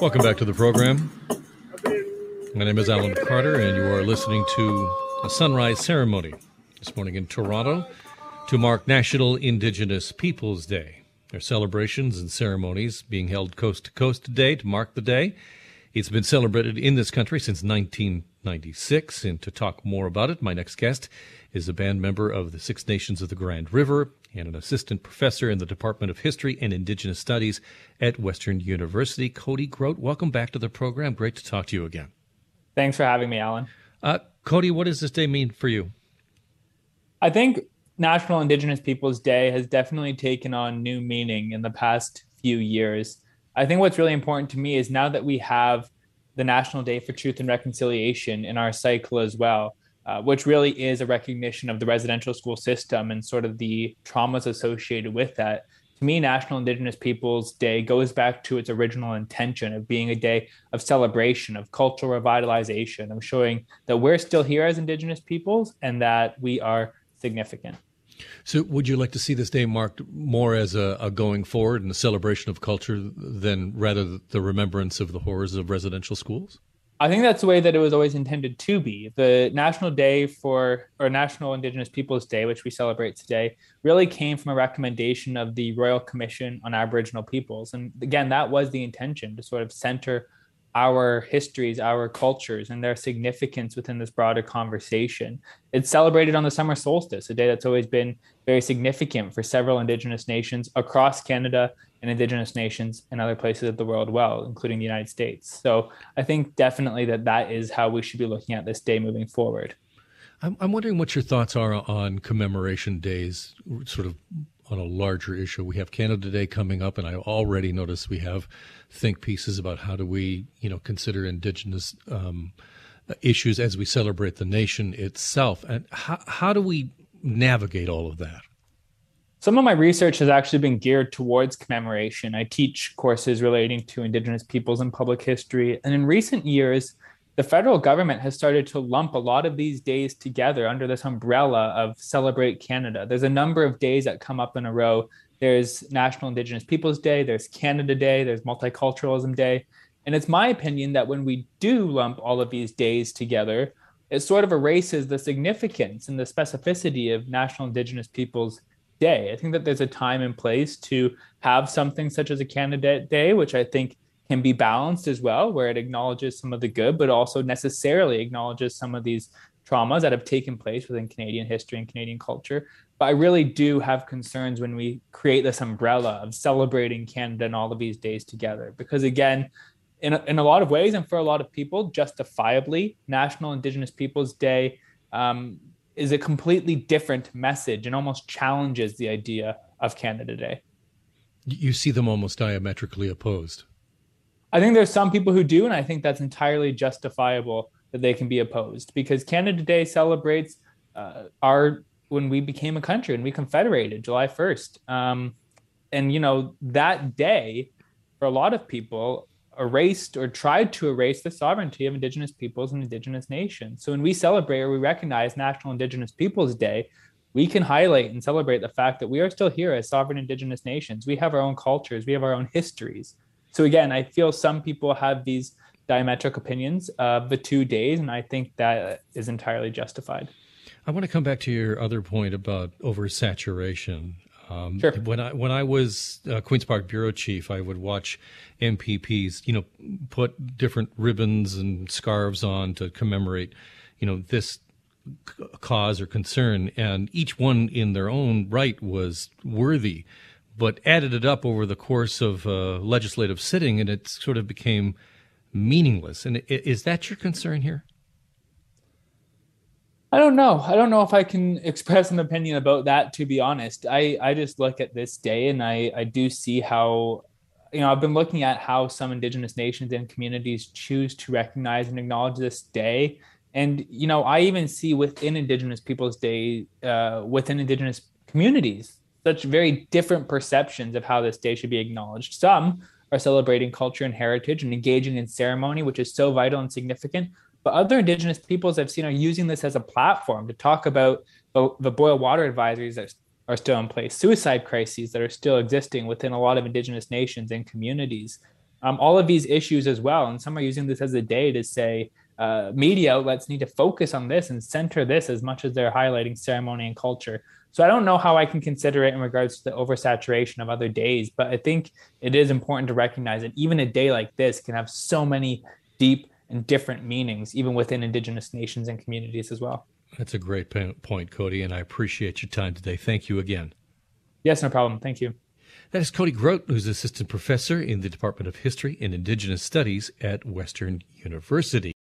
Welcome back to the program. My name is Alan Carter, and you are listening to a sunrise ceremony this morning in Toronto to mark National Indigenous Peoples Day. There are celebrations and ceremonies being held coast to coast today to mark the day. It's been celebrated in this country since 1996. And to talk more about it, my next guest is a band member of the Six Nations of the Grand River and an assistant professor in the Department of History and Indigenous Studies at Western University. Cody Groat, welcome back to the program. Great to talk to you again. Thanks for having me, Alan. Uh, Cody, what does this day mean for you? I think National Indigenous Peoples Day has definitely taken on new meaning in the past few years. I think what's really important to me is now that we have the National Day for Truth and Reconciliation in our cycle as well, uh, which really is a recognition of the residential school system and sort of the traumas associated with that. To me, National Indigenous Peoples Day goes back to its original intention of being a day of celebration, of cultural revitalization, of showing that we're still here as Indigenous peoples and that we are significant. So, would you like to see this day marked more as a, a, going forward and a celebration of culture than rather the remembrance of the horrors of residential schools? I think that's the way that it was always intended to be. The National Day for, or National Indigenous Peoples Day, which we celebrate today, really came from a recommendation of the Royal Commission on Aboriginal Peoples. And again, that was the intention to sort of center our histories, our cultures, and their significance within this broader conversation. It's celebrated on the summer solstice, a day that's always been very significant for several Indigenous nations across Canada and Indigenous nations in other places of the world, well, including the United States. So I think definitely that that is how we should be looking at this day moving forward. I'm, I'm wondering what your thoughts are on commemoration days, sort of on a larger issue. We have Canada Day coming up, and I already notice we have think pieces about how do we, you know, consider Indigenous um, issues as we celebrate the nation itself, and how how do we navigate all of that? Some of my research has actually been geared towards commemoration. I teach courses relating to Indigenous peoples and public history, and in recent years the federal government has started to lump a lot of these days together under this umbrella of Celebrate Canada. There's a number of days that come up in a row. There's National Indigenous Peoples Day, there's Canada Day, there's Multiculturalism Day. And it's my opinion that when we do lump all of these days together, it sort of erases the significance and the specificity of National Indigenous Peoples Day. I think that there's a time and place to have something such as a Canada Day, which I think can be balanced as well, where it acknowledges some of the good, but also necessarily acknowledges some of these traumas that have taken place within Canadian history and Canadian culture. But I really do have concerns when we create this umbrella of celebrating Canada and all of these days together. Because again, in a, in a lot of ways, and for a lot of people, justifiably, National Indigenous Peoples Day um, is a completely different message and almost challenges the idea of Canada Day. You see them almost diametrically opposed. I think there's some people who do, and I think that's entirely justifiable that they can be opposed because Canada Day celebrates uh, our when we became a country and we confederated July 1st. Um, and you know that day for a lot of people erased or tried to erase the sovereignty of indigenous peoples and indigenous nations. So when we celebrate or we recognize National Indigenous Peoples Day, we can highlight and celebrate the fact that we are still here as sovereign indigenous nations. We have our own cultures, we have our own histories. So again, I feel some people have these diametric opinions of the two days, and I think that is entirely justified. I want to come back to your other point about oversaturation. Um, sure. When I when I was uh, Queens Park bureau chief, I would watch MPPs, you know, put different ribbons and scarves on to commemorate, you know, this cause or concern, and each one in their own right was worthy but added it up over the course of a legislative sitting, and it sort of became meaningless. And is that your concern here? I don't know. I don't know if I can express an opinion about that, to be honest. I, I just look at this day and I, I do see how, you know, I've been looking at how some Indigenous nations and communities choose to recognize and acknowledge this day. And, you know, I even see within Indigenous Peoples Day, uh, within Indigenous communities, such very different perceptions of how this day should be acknowledged. Some are celebrating culture and heritage and engaging in ceremony, which is so vital and significant. But other Indigenous peoples I've seen are using this as a platform to talk about the, the boil water advisories that are still in place, suicide crises that are still existing within a lot of Indigenous nations and communities. Um, all of these issues as well. And some are using this as a day to say uh, media outlets need to focus on this and center this as much as they're highlighting ceremony and culture. So I don't know how I can consider it in regards to the oversaturation of other days, but I think it is important to recognize that even a day like this can have so many deep and different meanings, even within Indigenous nations and communities as well. That's a great point, Cody, and I appreciate your time today. Thank you again. Yes, no problem. Thank you. That is Cody Groat, who's assistant professor in the Department of History and Indigenous Studies at Western University.